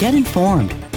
Get informed,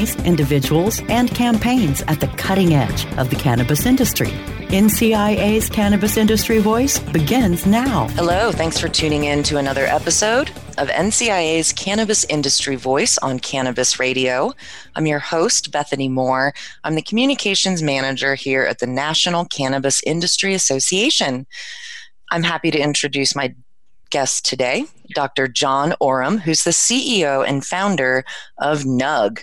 companies, individuals, and campaigns at the cutting edge of the cannabis industry. NCIA's Cannabis Industry Voice begins now. Hello, thanks for tuning in to another episode of NCIA's Cannabis Industry Voice on Cannabis Radio. I'm your host, Bethany Moore. I'm the communications manager here at the National Cannabis Industry Association. I'm happy to introduce my guest today, Dr. John Oram, who's the CEO and founder of Nug.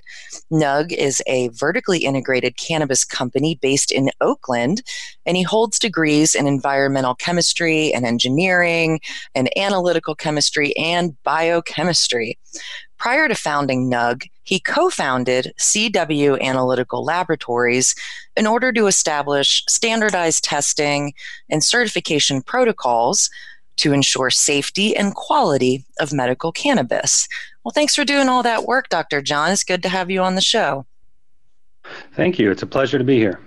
Nug is a vertically integrated cannabis company based in Oakland, and he holds degrees in environmental chemistry and engineering and analytical chemistry and biochemistry. Prior to founding Nug, he co founded CW Analytical Laboratories in order to establish standardized testing and certification protocols to ensure safety and quality of medical cannabis. Well, thanks for doing all that work, Dr. John. It's good to have you on the show. Thank you. It's a pleasure to be here.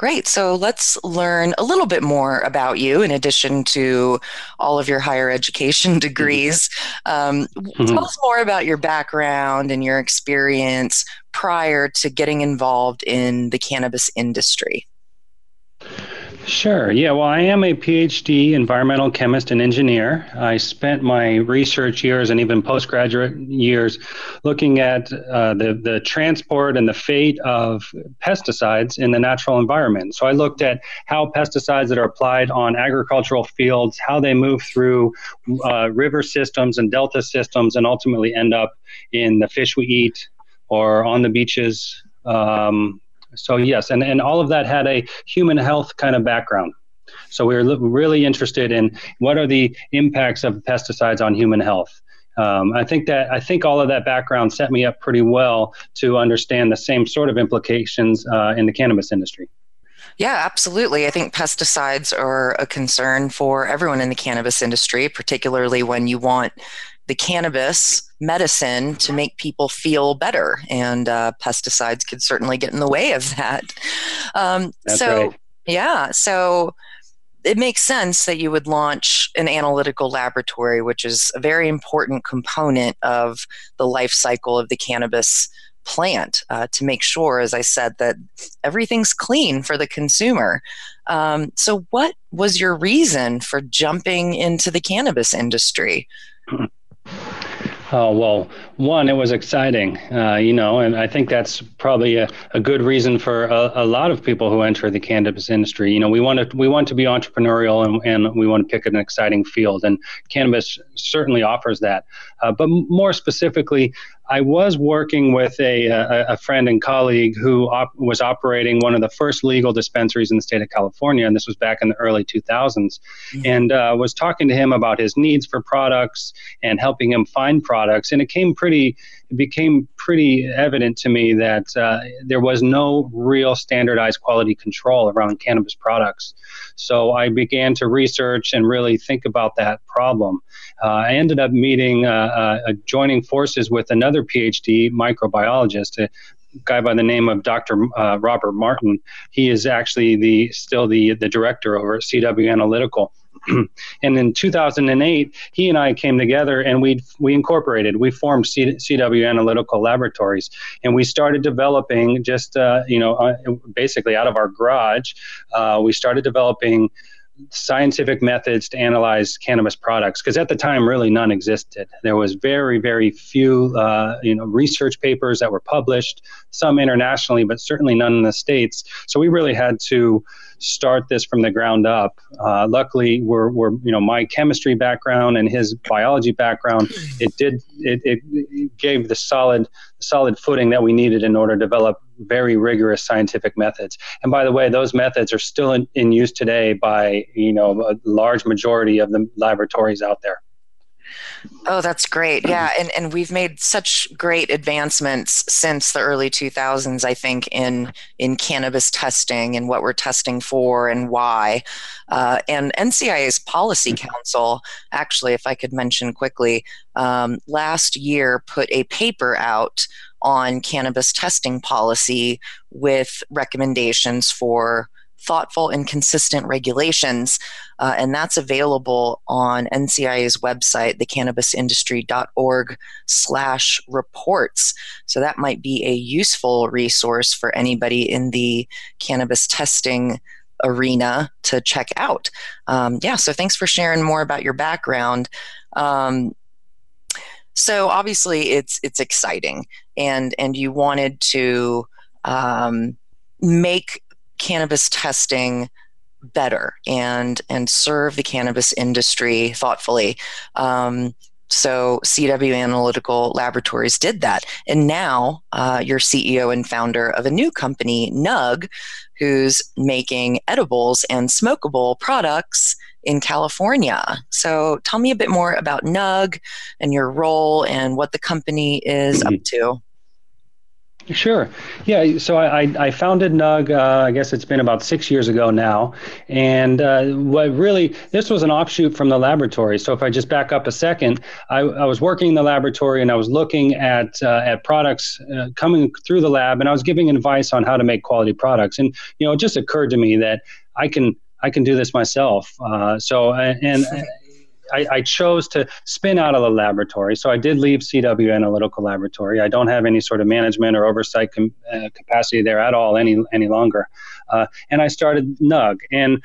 Great. So let's learn a little bit more about you in addition to all of your higher education degrees. Um, mm-hmm. Tell us more about your background and your experience prior to getting involved in the cannabis industry. Sure. Yeah. Well, I am a PhD environmental chemist and engineer. I spent my research years and even postgraduate years looking at uh, the the transport and the fate of pesticides in the natural environment. So I looked at how pesticides that are applied on agricultural fields, how they move through uh, river systems and delta systems, and ultimately end up in the fish we eat or on the beaches. Um, so yes, and, and all of that had a human health kind of background. So we were really interested in what are the impacts of pesticides on human health. Um, I think that I think all of that background set me up pretty well to understand the same sort of implications uh, in the cannabis industry. Yeah, absolutely. I think pesticides are a concern for everyone in the cannabis industry, particularly when you want the cannabis medicine to make people feel better, and uh, pesticides could certainly get in the way of that. Um, so, right. yeah, so it makes sense that you would launch an analytical laboratory, which is a very important component of the life cycle of the cannabis plant uh, to make sure, as I said, that everything's clean for the consumer. Um, so, what was your reason for jumping into the cannabis industry? Oh, well, one, it was exciting, uh, you know, and I think that's probably a, a good reason for a, a, lot of people who enter the cannabis industry. You know, we want to we want to be entrepreneurial and, and we want to pick an exciting field, and cannabis certainly offers that. Uh, but more specifically, I was working with a, a, a friend and colleague who op- was operating one of the first legal dispensaries in the state of California, and this was back in the early 2000s, mm-hmm. and uh, was talking to him about his needs for products and helping him find products. And it came pretty it became pretty evident to me that uh, there was no real standardized quality control around cannabis products. So I began to research and really think about that problem. Uh, I ended up meeting, uh, uh joining forces with another PhD microbiologist, a guy by the name of Dr. Uh, Robert Martin. He is actually the still the the director over at CW Analytical. and in 2008, he and I came together and we we incorporated, we formed C- CW Analytical Laboratories, and we started developing just uh, you know uh, basically out of our garage, uh, we started developing scientific methods to analyze cannabis products because at the time really none existed. There was very very few uh, you know research papers that were published some internationally but certainly none in the states. So we really had to start this from the ground up uh, luckily we're, we're you know my chemistry background and his biology background it did it, it gave the solid solid footing that we needed in order to develop very rigorous scientific methods. And by the way, those methods are still in, in use today by you know a large majority of the laboratories out there. Oh, that's great. Yeah, and and we've made such great advancements since the early 2000s I think in in cannabis testing and what we're testing for and why. Uh, and NCIA's Policy mm-hmm. Council, actually, if I could mention quickly, um, last year put a paper out on cannabis testing policy with recommendations for thoughtful and consistent regulations. Uh, and that's available on NCIA's website, thecannabisindustry.org slash reports. So that might be a useful resource for anybody in the cannabis testing arena to check out. Um, yeah, so thanks for sharing more about your background. Um, so obviously it's it's exciting and and you wanted to um, make cannabis testing better and and serve the cannabis industry thoughtfully. Um, so CW Analytical Laboratories did that, and now uh, you're CEO and founder of a new company, Nug, who's making edibles and smokable products in California. So tell me a bit more about Nug and your role and what the company is up to. Sure. Yeah. So I, I founded Nug, uh, I guess it's been about six years ago now. And uh, what really, this was an offshoot from the laboratory. So if I just back up a second, I, I was working in the laboratory and I was looking at, uh, at products uh, coming through the lab and I was giving advice on how to make quality products. And, you know, it just occurred to me that I can, I can do this myself. Uh, so, and, I, I, chose to spin out of the laboratory. So I did leave CW Analytical Laboratory. I don't have any sort of management or oversight com, uh, capacity there at all any any longer. Uh, and I started Nug. And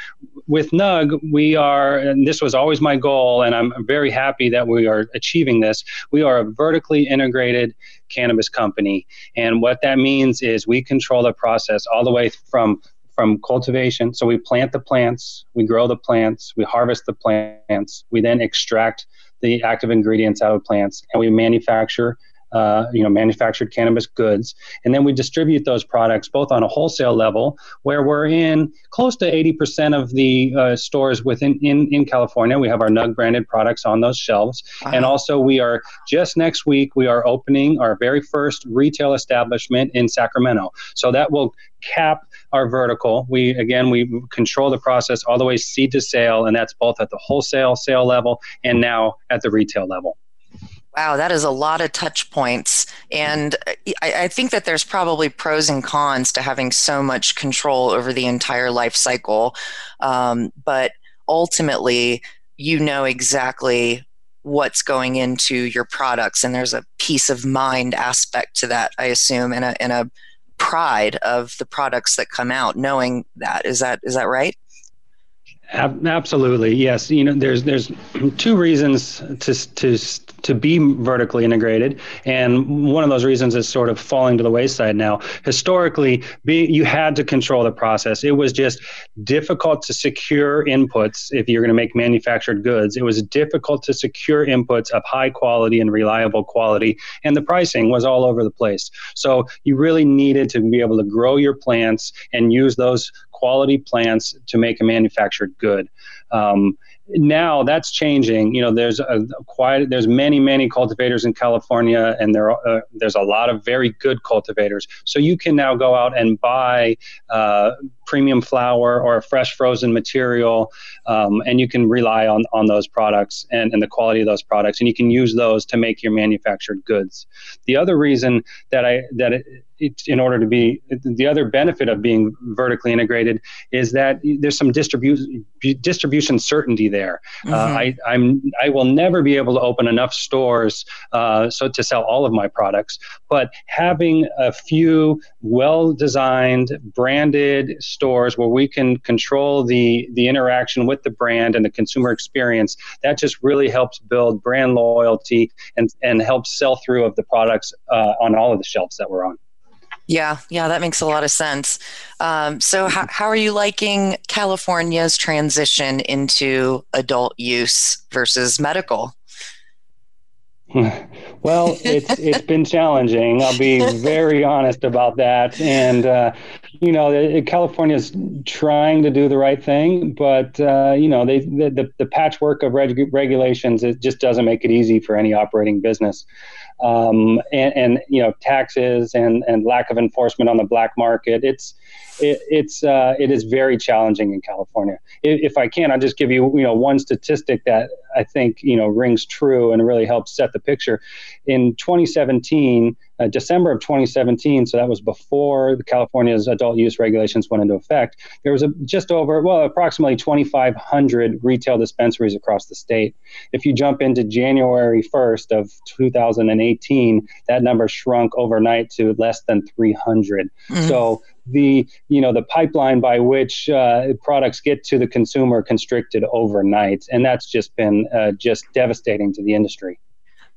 with Nug, we are, and this was always my goal, and I'm very happy that we are achieving this. We are a vertically integrated cannabis company. And what that means is we control the process all the way from from cultivation. So we plant the plants, we grow the plants, we harvest the plants, we then extract the active ingredients out of plants, and we manufacture uh, you know, manufactured cannabis goods, and then we distribute those products both on a wholesale level, where we're in close to 80% of the uh, stores within in, in California. We have our Nug branded products on those shelves, and also we are just next week we are opening our very first retail establishment in Sacramento. So that will cap our vertical. We again we control the process all the way seed to sale, and that's both at the wholesale sale level and now at the retail level. Wow, that is a lot of touch points. And I, I, think that there's probably pros and cons to having so much control over the entire life cycle. Um, but ultimately, you know exactly what's going into your products. And there's a peace of mind aspect to that, I assume, and a, and a pride of the products that come out, knowing that. Is that is that right? Absolutely, yes. You know, there's there's two reasons to to to be vertically integrated, and one of those reasons is sort of falling to the wayside now. Historically, you had to control the process. It was just difficult to secure inputs if you're going to make manufactured goods. It was difficult to secure inputs of high quality and reliable quality, and the pricing was all over the place. So you really needed to be able to grow your plants and use those quality plants to make a manufactured good. Um, now that's changing. You know, there's a, quite there's many many cultivators in California, and there are, uh, there's a lot of very good cultivators. So you can now go out and buy uh, premium flower or a fresh frozen material, um, and you can rely on on those products and, and the quality of those products, and you can use those to make your manufactured goods. The other reason that I that it, in order to be the other benefit of being vertically integrated is that there's some distribution distribution certainty there. Uh, mm-hmm. Uh, I I'm I will never be able to open enough stores uh, so to sell all of my products, but having a few well designed branded stores where we can control the the interaction with the brand and the consumer experience that just really helps build brand loyalty and and helps sell through of the products uh, on all of the shelves that we're on. Yeah, yeah, that makes a lot of sense. Um, so, how, how are you liking California's transition into adult use versus medical? well, it's it's been challenging. I'll be very honest about that. And uh, you know, California is trying to do the right thing, but uh, you know, they, the, the, patchwork of reg- regulations it just doesn't make it easy for any operating business. Um, and, and, you know, taxes and, and lack of enforcement on the black market. It's it, it's uh, it is very challenging in California. If, if, I can, I'll just give you you know one statistic that I think you know rings true and really helps set the picture. In 2017, uh, December of 2017, so that was before the California's adult use regulations went into effect. There was a, just over well approximately 2,500 retail dispensaries across the state. If you jump into January 1st of 2018, that number shrunk overnight to less than 300. Mm-hmm. So the you know the pipeline by which uh, products get to the consumer constricted overnight, and that's just been uh, just devastating to the industry.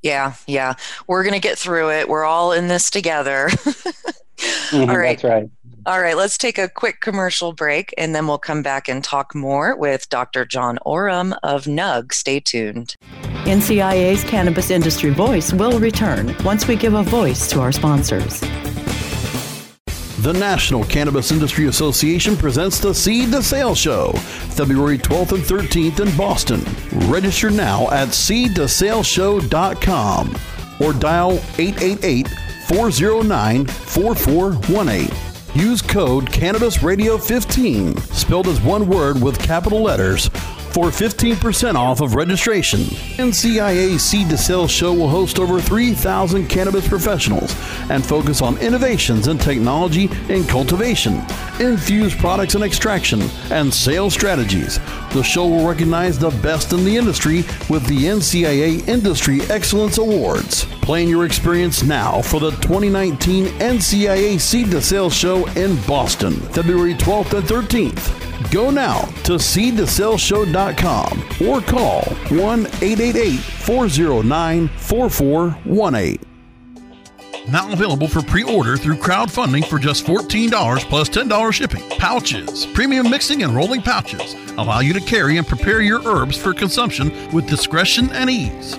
Yeah, yeah, we're gonna get through it. We're all in this together. mm-hmm, all right, that's right. All right, let's take a quick commercial break and then we'll come back and talk more with Dr. John Oram of NUG. Stay tuned. NCIA's Cannabis Industry Voice will return once we give a voice to our sponsors. The National Cannabis Industry Association presents the Seed to Sale Show, February 12th and 13th in Boston. Register now at seedtosaleshow.com or dial 888 409 4418. Use code Cannabis Radio 15, spelled as one word with capital letters for 15% off of registration. NCIA Seed to Sale Show will host over 3,000 cannabis professionals and focus on innovations in technology and cultivation, infused products and extraction, and sales strategies. The show will recognize the best in the industry with the NCIA Industry Excellence Awards. Plan your experience now for the 2019 NCIA Seed to Sale Show in Boston, February 12th and 13th. Go now to seedtosaleshow.com or call 1 888 409 4418. Now available for pre order through crowdfunding for just $14 plus $10 shipping. Pouchz, premium mixing and rolling pouches allow you to carry and prepare your herbs for consumption with discretion and ease.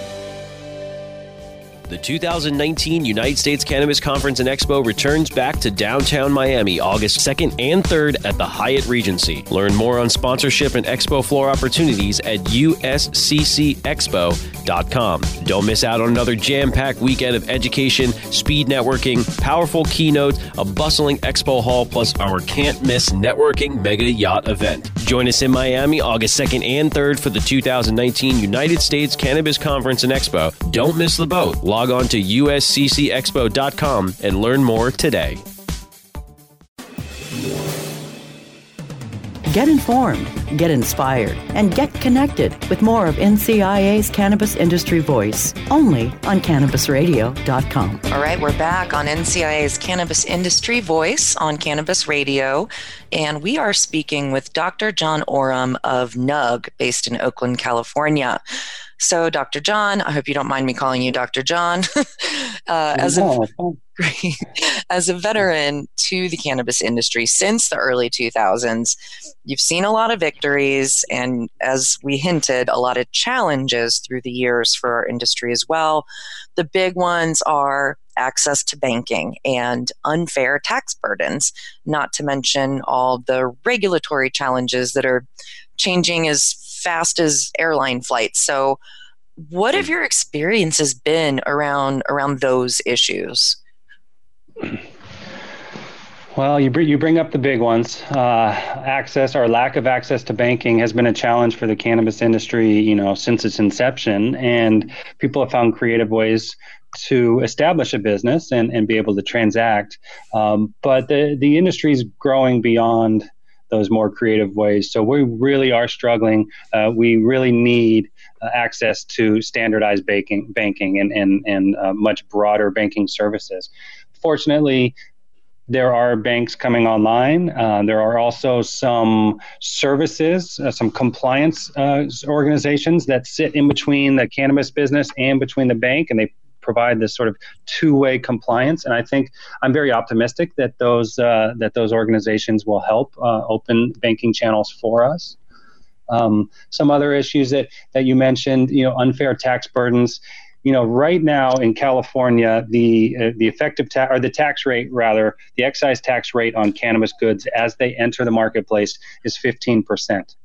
The 2019 United States Cannabis Conference and Expo returns back to downtown Miami August 2nd and 3rd at the Hyatt Regency. Learn more on sponsorship and expo floor opportunities at usccexpo.com. Don't miss out on another jam packed weekend of education, speed networking, powerful keynotes, a bustling expo hall, plus our can't miss networking mega yacht event. Join us in Miami August 2nd and 3rd for the 2019 United States Cannabis Conference and Expo. Don't miss the boat. Log on to usccexpo.com and learn more today. Get informed, get inspired, and get connected with more of NCIA's Cannabis Industry Voice only on CannabisRadio.com. All right, we're back on NCIA's Cannabis Industry Voice on Cannabis Radio, and we are speaking with Dr. John Oram of NUG, based in Oakland, California. So, Dr. John, I hope you don't mind me calling you Dr. John. uh, as a as a veteran to the cannabis industry since the early 2000s, you've seen a lot of victories and, as we hinted, a lot of challenges through the years for our industry as well. The big ones are access to banking and unfair tax burdens, not to mention all the regulatory challenges that are changing as fast as airline flights. So, what have hmm. your experiences been around around those issues? Well, you bring, you bring up the big ones. Uh, access or lack of access to banking has been a challenge for the cannabis industry, you know, since its inception, and people have found creative ways to establish a business and, and be able to transact. Um, but the the industry is growing beyond those more creative ways. So we really are struggling. Uh, we really need uh, access to standardized banking, banking and, and, and uh, much broader banking services. Fortunately, there are banks coming online. Uh, there are also some services, uh, some compliance uh, organizations that sit in between the cannabis business and between the bank, and they provide this sort of two-way compliance. And I think I'm very optimistic that those uh, that those organizations will help uh, open banking channels for us. Um, some other issues that that you mentioned, you know, unfair tax burdens you know, right now in California, the uh, the effective tax or the tax rate rather, the excise tax rate on cannabis goods as they enter the marketplace is 15 percent.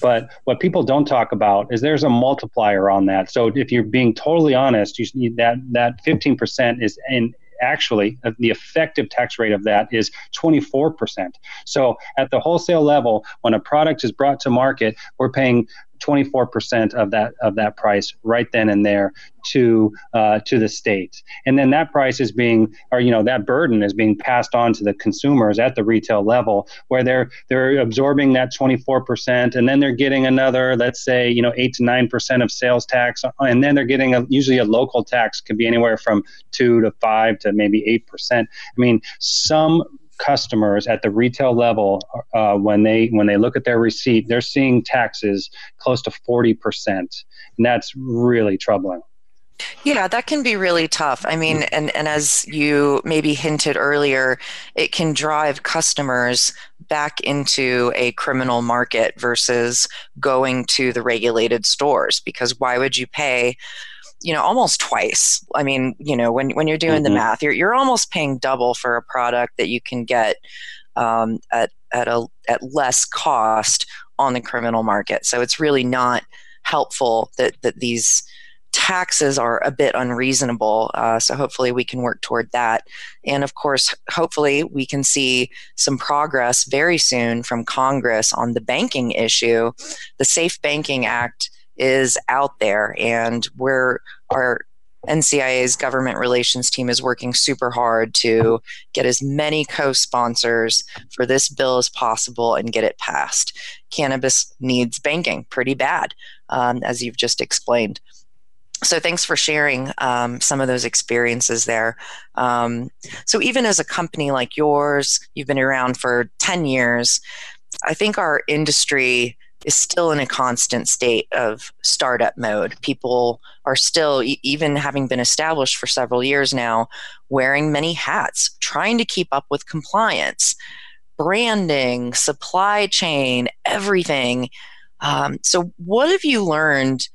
But what people don't talk about is there's a multiplier on that. So if you're being totally honest, you, that that 15% is in actually uh, the effective tax rate of that is 24%. So at the wholesale level, when a product is brought to market, we're paying 24% of that of that price right then and there to uh, to the state, and then that price is being, or you know, that burden is being passed on to the consumers at the retail level, where they're they're absorbing that 24%, and then they're getting another, let's say, you know, eight to nine percent of sales tax, and then they're getting a, usually a local tax could be anywhere from two to five to maybe eight percent. I mean, some customers at the retail level uh, when they when they look at their receipt they're seeing taxes close to 40% and that's really troubling yeah, that can be really tough. I mean, and, and as you maybe hinted earlier, it can drive customers back into a criminal market versus going to the regulated stores because why would you pay you know almost twice i mean you know when, when you're doing mm-hmm. the math you're, you're almost paying double for a product that you can get um, at, at a at less cost on the criminal market so it's really not helpful that that these taxes are a bit unreasonable. Uh, so hopefully we can work toward that. And of course, hopefully we can see some progress very soon from Congress on the banking issue. The Safe Banking Act is out there, and where our NCIA's government relations team is working super hard to get as many co sponsors for this bill as possible and get it passed. Cannabis needs banking pretty bad, um, as you've just explained. So, thanks for sharing um, some of those experiences there. Um, so, even as a company like yours, you've been around for 10 years. I think our industry is still in a constant state of startup mode. People are still, even having been established for several years now, wearing many hats, trying to keep up with compliance, branding, supply chain, everything. Um, so, what have you learned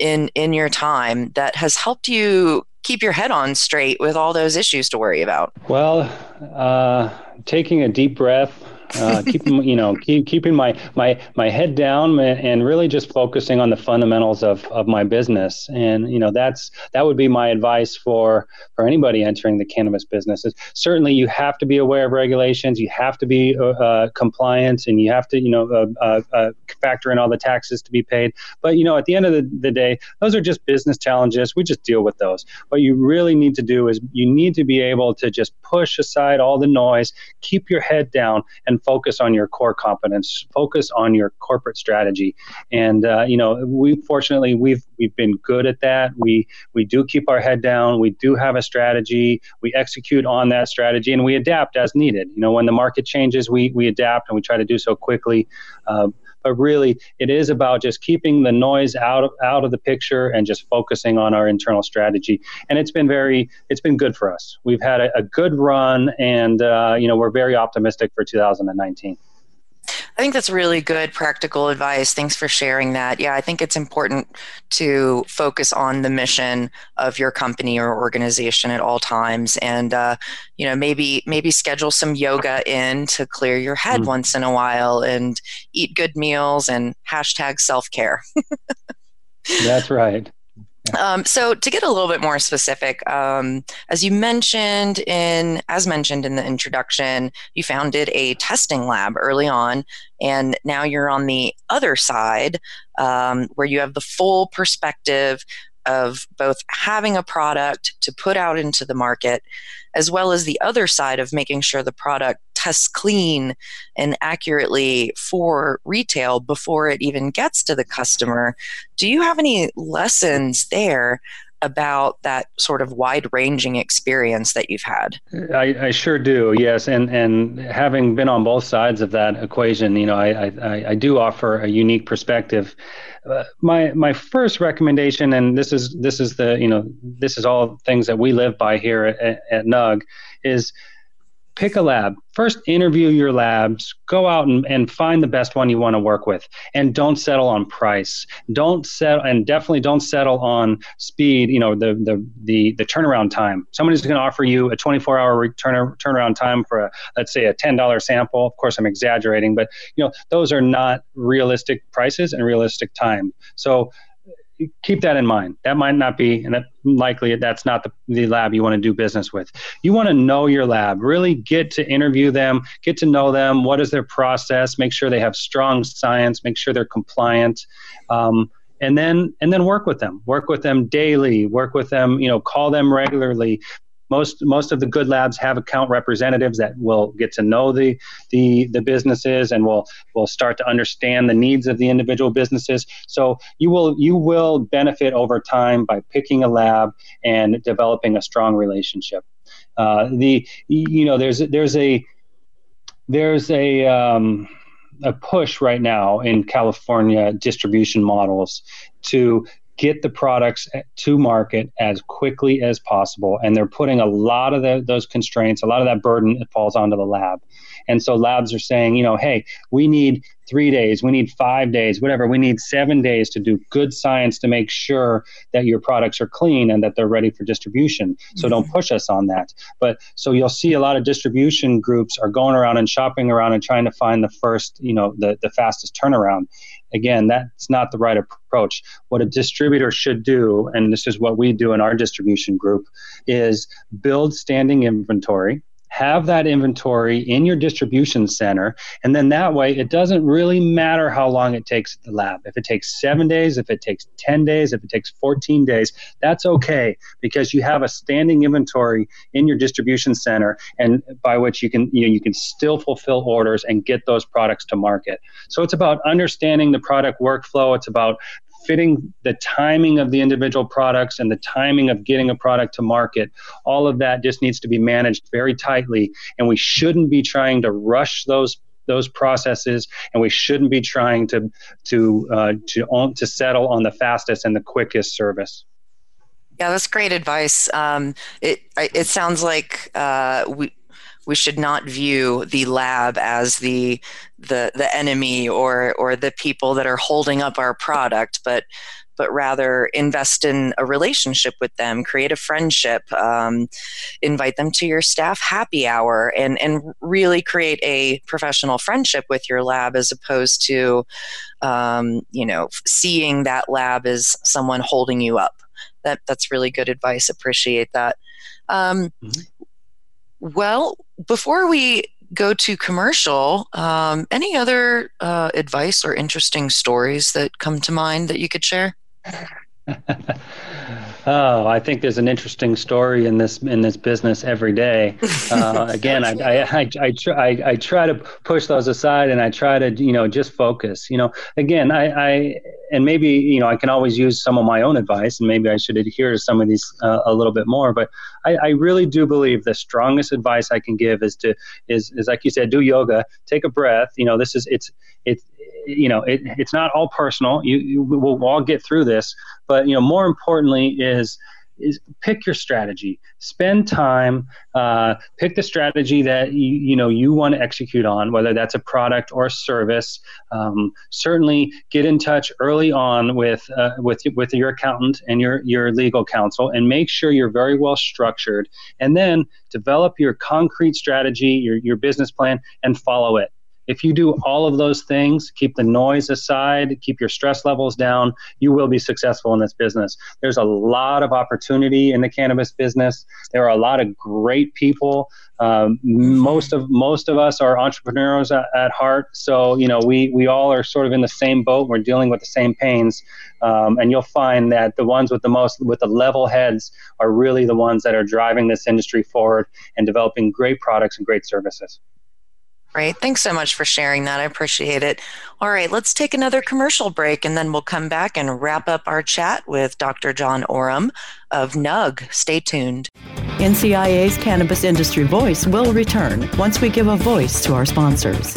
in in your time that has helped you keep your head on straight with all those issues to worry about? Well, uh, taking a deep breath uh, keeping you know keep, keeping my my my head down and really just focusing on the fundamentals of of my business. And you know that's that would be my advice for for anybody entering the cannabis business is certainly you have to be aware of regulations. You have to be uh, uh compliant and you have to you know uh, uh, factor in all the taxes to be paid. But you know at the end of the, the day those are just business challenges. We just deal with those. What you really need to do is you need to be able to just push aside all the noise keep your head down and focus on your core competence, focus on your corporate strategy. And uh, you know, we fortunately we've we've been good at that. We we do keep our head down. We do have a strategy. We execute on that strategy, and we adapt as needed. You know, when the market changes, we we adapt and we try to do so quickly. Uh, but really it is about just keeping the noise out of out of the picture and just focusing on our internal strategy. And it's been very it's been good for us. We've had a, a good run and uh, you know we're very optimistic for 2019 I think that's really good practical advice. Thanks for sharing that. Yeah, I think it's important to focus on the mission of your company or organization at all times, and uh, you know maybe maybe schedule some yoga in to clear your head mm. once in a while, and eat good meals and hashtag self care. that's right. Um, so to get a little bit more specific, um, as you mentioned in, as mentioned in the introduction, you founded a testing lab early on, and now you're on the other side um, where you have the full perspective of both having a product to put out into the market, as well as the other side of making sure the product tests clean and accurately for retail before it even gets to the customer. Do you have any lessons there about that sort of wide ranging experience that you've had. I, I, sure do, yes. And and having been on both sides of that equation, you know, I I, I do offer a unique perspective. Uh, my my first recommendation, and this is this is the you know this is all things that we live by here at, at NUG, is pick a lab. First, interview your labs. Go out and, and find the best one you want to work with, and don't settle on price. Don't settle, and definitely don't settle on speed. You know the the the, the turnaround time. Somebody's going to offer you a 24-hour return, turnaround time for a let's say a $10 sample. Of course, I'm exaggerating, but you know those are not realistic prices and realistic time. So keep that in mind. That might not be, and that likely that's not the, the lab you want to do business with. You want to know your lab, really get to interview them, get to know them. What is their process? Make sure they have strong science. Make sure they're compliant. Um, and then and then work with them work with them daily work with them you know call them regularly most most of the good labs have account representatives that will get to know the the the businesses and will will start to understand the needs of the individual businesses. So you will you will benefit over time by picking a lab and developing a strong relationship. Uh, the you know there's there's a there's a um, a push right now in California distribution models to get the products to market as quickly as possible. And they're putting a lot of the, those constraints, a lot of that burden it falls onto the lab. And so labs are saying, you know, hey, we need three days, we need five days, whatever. We need seven days to do good science to make sure that your products are clean and that they're ready for distribution. So mm-hmm. don't push us on that. But so you'll see a lot of distribution groups are going around and shopping around and trying to find the first, you know, the, the fastest turnaround. Again, that's not the right approach. What a distributor should do, and this is what we do in our distribution group, is build standing inventory have that inventory in your distribution center and then that way it doesn't really matter how long it takes at the lab. If it takes seven days if it takes 10 days if it takes 14 days that's okay because you have a standing inventory in your distribution center and by which you can you, know, you can still fulfill orders and get those products to market. So it's about understanding the product workflow. It's about fitting the timing of the individual products and the timing of getting a product to market, all of that just needs to be managed very tightly. And we shouldn't be trying to rush those those processes, and we shouldn't be trying to to uh, to to settle on the fastest and the quickest service. Yeah, that's great advice. Um, it it sounds like uh, we we should not view the lab as the the the enemy or or the people that are holding up our product, but but rather invest in a relationship with them, create a friendship, um, invite them to your staff happy hour, and and really create a professional friendship with your lab as opposed to, um, you know, seeing that lab as someone holding you up. That that's really good advice. Appreciate that. Um, mm-hmm. Well, before we go to commercial, um, any other uh, advice or interesting stories that come to mind that you could share? Oh, I think there's an interesting story in this in this business every day. Uh, again, I I, I, I, try, I, I try to push those aside and I try to you know just focus. You know, again, I, I and maybe you know I can always use some of my own advice and maybe I should adhere to some of these uh, a little bit more. But I, I really do believe the strongest advice I can give is to is is like you said, do yoga, take a breath. You know, this is it's it's you know it, it's not all personal. You, you we'll all get through this, but you know more importantly is is pick your strategy. Spend time uh, pick the strategy that you, you know you want to execute on whether that's a product or a service. Um, certainly get in touch early on with uh, with with your accountant and your your legal counsel and make sure you're very well structured. And then develop your concrete strategy your, your business plan and follow it if you do all of those things, keep the noise aside, keep your stress levels down, you will be successful in this business. There's a lot of opportunity in the cannabis business. There are a lot of great people. Um, most of most of us are entrepreneurs at, at, heart, so you know we we all are sort of in the same boat. We're dealing with the same pains, um, and you'll find that the ones with the most with the level heads are really the ones that are driving this industry forward and developing great products and great services. Great. Thanks so much for sharing that. I appreciate it. All right, let's take another commercial break and then we'll come back and wrap up our chat with Dr. John Oram of NUG. Stay tuned. NCIA's Cannabis Industry Voice will return once we give a voice to our sponsors.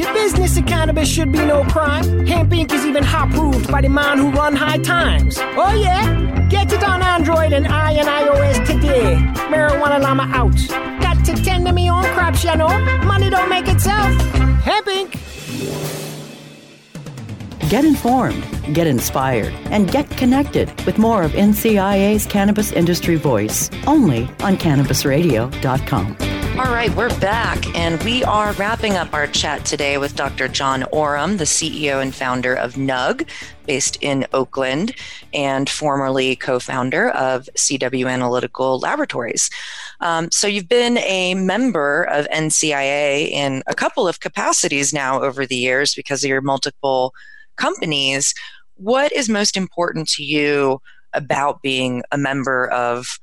The business of cannabis should be no crime. Hempire. is even hot proved by the man who run high times. Oh yeah? Get it on Android and I and iOS today. Marijuana Llama out. Got to tend to me own crops, you know. Money don't make itself. Hempire. Get informed, get inspired, and get connected with more of NCIA's Cannabis Industry Voice only on CannabisRadio.com. All right, we're back, and we are wrapping up our chat today with Dr. John Oram, the CEO and founder of NUG, based in Oakland, and formerly co founder of CW Analytical Laboratories. Um, so, you've been a member of NCIA in a couple of capacities now over the years because of your multiple companies. What is most important to you about being a member of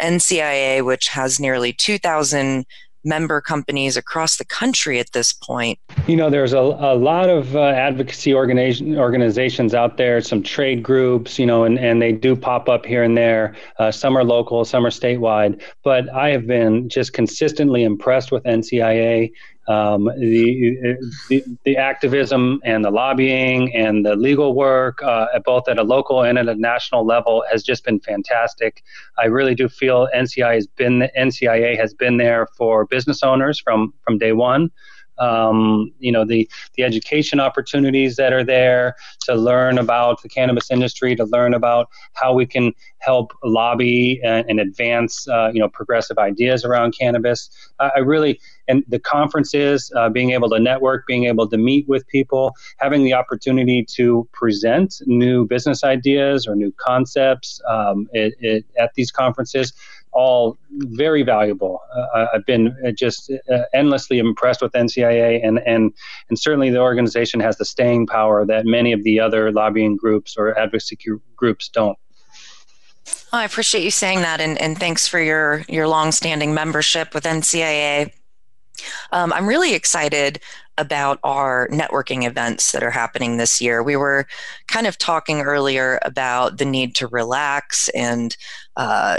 NCIA, which has nearly 2,000 member companies across the country at this point? You know, there's a, a lot of uh, advocacy organization, organizations out there, some trade groups, you know, and, and they do pop up here and there. Uh, some are local, some are statewide. But I have been just consistently impressed with NCIA um, the, the, the activism and the lobbying and the legal work, uh, at both at a local and at a national level, has just been fantastic. I really do feel NCI has been NCIA has been there for business owners from from day one um, you know the the education opportunities that are there to learn about the cannabis industry, to learn about how we can help lobby and, and advance uh, you know progressive ideas around cannabis. I, I really and the conferences, uh, being able to network, being able to meet with people, having the opportunity to present new business ideas or new concepts um, it, it, at these conferences all very valuable. Uh, I've been uh, just uh, endlessly impressed with NCIA, and and and certainly the organization has the staying power that many of the other lobbying groups or advocacy groups don't. I appreciate you saying that, and, and thanks for your your longstanding membership with NCIA. Um, I'm really excited about our networking events that are happening this year. We were kind of talking earlier about the need to relax and uh,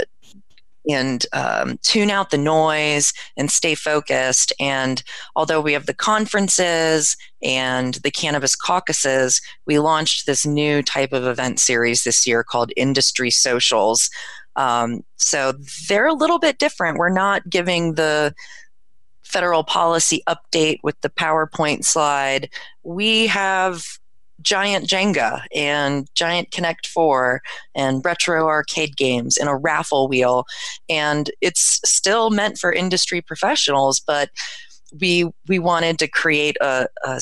and um, tune out the noise and stay focused. And although we have the conferences and the cannabis caucuses, we launched this new type of event series this year called Industry Socials. Um, so they're a little bit different. We're not giving the federal policy update with the PowerPoint slide. We have giant Jenga and giant Connect 4 and retro arcade games and a raffle wheel. And it's still meant for industry professionals, but we we wanted to create a, a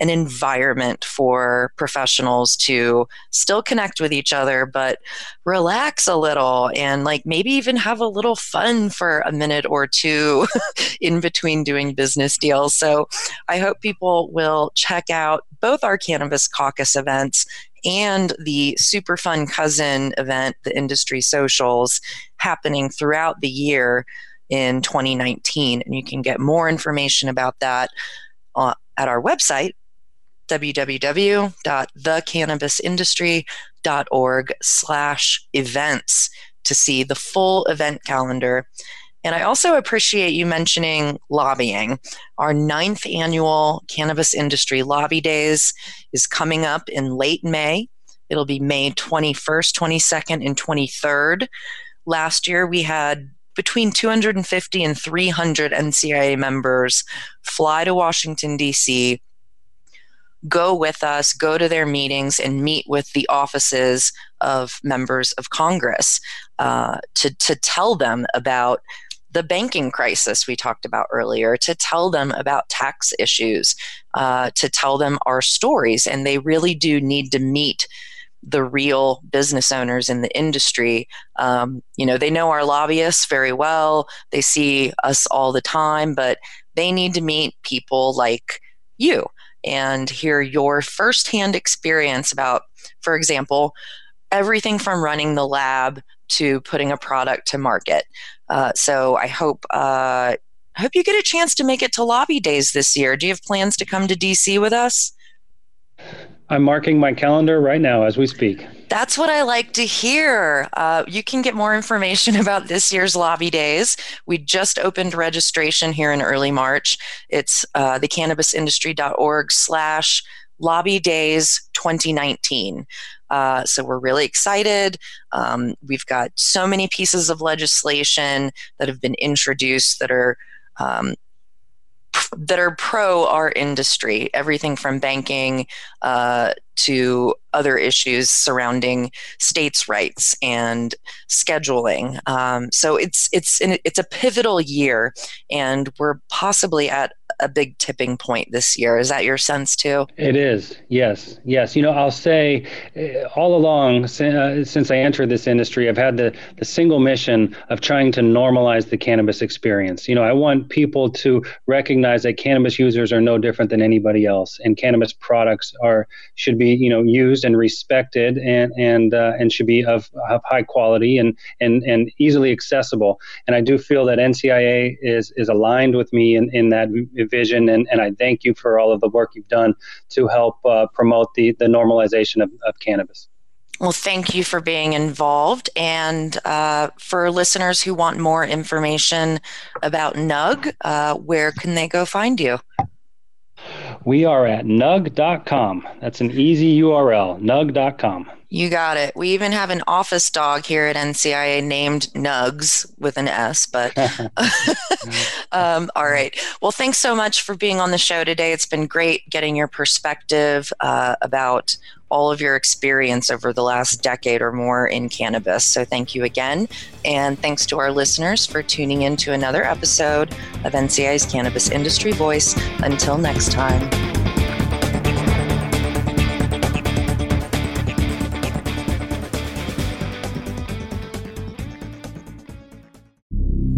an environment for professionals to still connect with each other, but relax a little and like maybe even have a little fun for a minute or two in between doing business deals. So I hope people will check out both our Cannabis Caucus events and the super fun cousin event, the industry socials, happening throughout the year in 2019. And you can get more information about that uh, at our website, www.thecannabisindustry.org slash events to see the full event calendar. And I also appreciate you mentioning lobbying. Our ninth annual Cannabis Industry Lobby Days is coming up in late May. It'll be May 21st, 22nd, and 23rd. Last year, we had between 250 and 300 NCIA members fly to Washington, D.C., go with us, go to their meetings, and meet with the offices of members of Congress uh, to, to tell them about the banking crisis we talked about earlier, to tell them about tax issues, uh, to tell them our stories. And they really do need to meet the real business owners in the industry. Um, you know, they know our lobbyists very well, they see us all the time, but they need to meet people like you and hear your firsthand experience about, for example, everything from running the lab to putting a product to market. Uh, so I hope uh, I hope you get a chance to make it to lobby days this year. Do you have plans to come to DC with us? I'm marking my calendar right now as we speak. That's what I like to hear. Uh, you can get more information about this year's lobby days. We just opened registration here in early March. It's uh, thecannabisindustry.org slash lobby days 2019. Uh, so we're really excited. Um, we've got so many pieces of legislation that have been introduced that are um, that are pro our industry, everything from banking uh, to other issues surrounding states' rights and scheduling. Um, so it's it's it's a pivotal year, and we're possibly at a big tipping point this year. Is that your sense too? It is. Yes. Yes. You know, I'll say uh, all along uh, since I entered this industry, I've had the, the single mission of trying to normalize the cannabis experience. You know, I want people to recognize that cannabis users are no different than anybody else, and cannabis products are should be you know used and respected and and uh, and should be of, of high quality and and and easily accessible. And I do feel that NCIA is is aligned with me in in that vision, and, and I thank you for all of the work you've done to help uh, promote the, the normalization of, of cannabis. Well, thank you for being involved. And uh, for listeners who want more information about NUG, uh, where can they go find you? We are at nug.com. That's an easy URL, nug.com. You got it. We even have an office dog here at NCIA named Nugs with an S, but um, all right. Well, thanks so much for being on the show today. It's been great getting your perspective uh, about all of your experience over the last decade or more in cannabis. So thank you again. And thanks to our listeners for tuning in to another episode of NCIA's Cannabis Industry Voice. Until next time.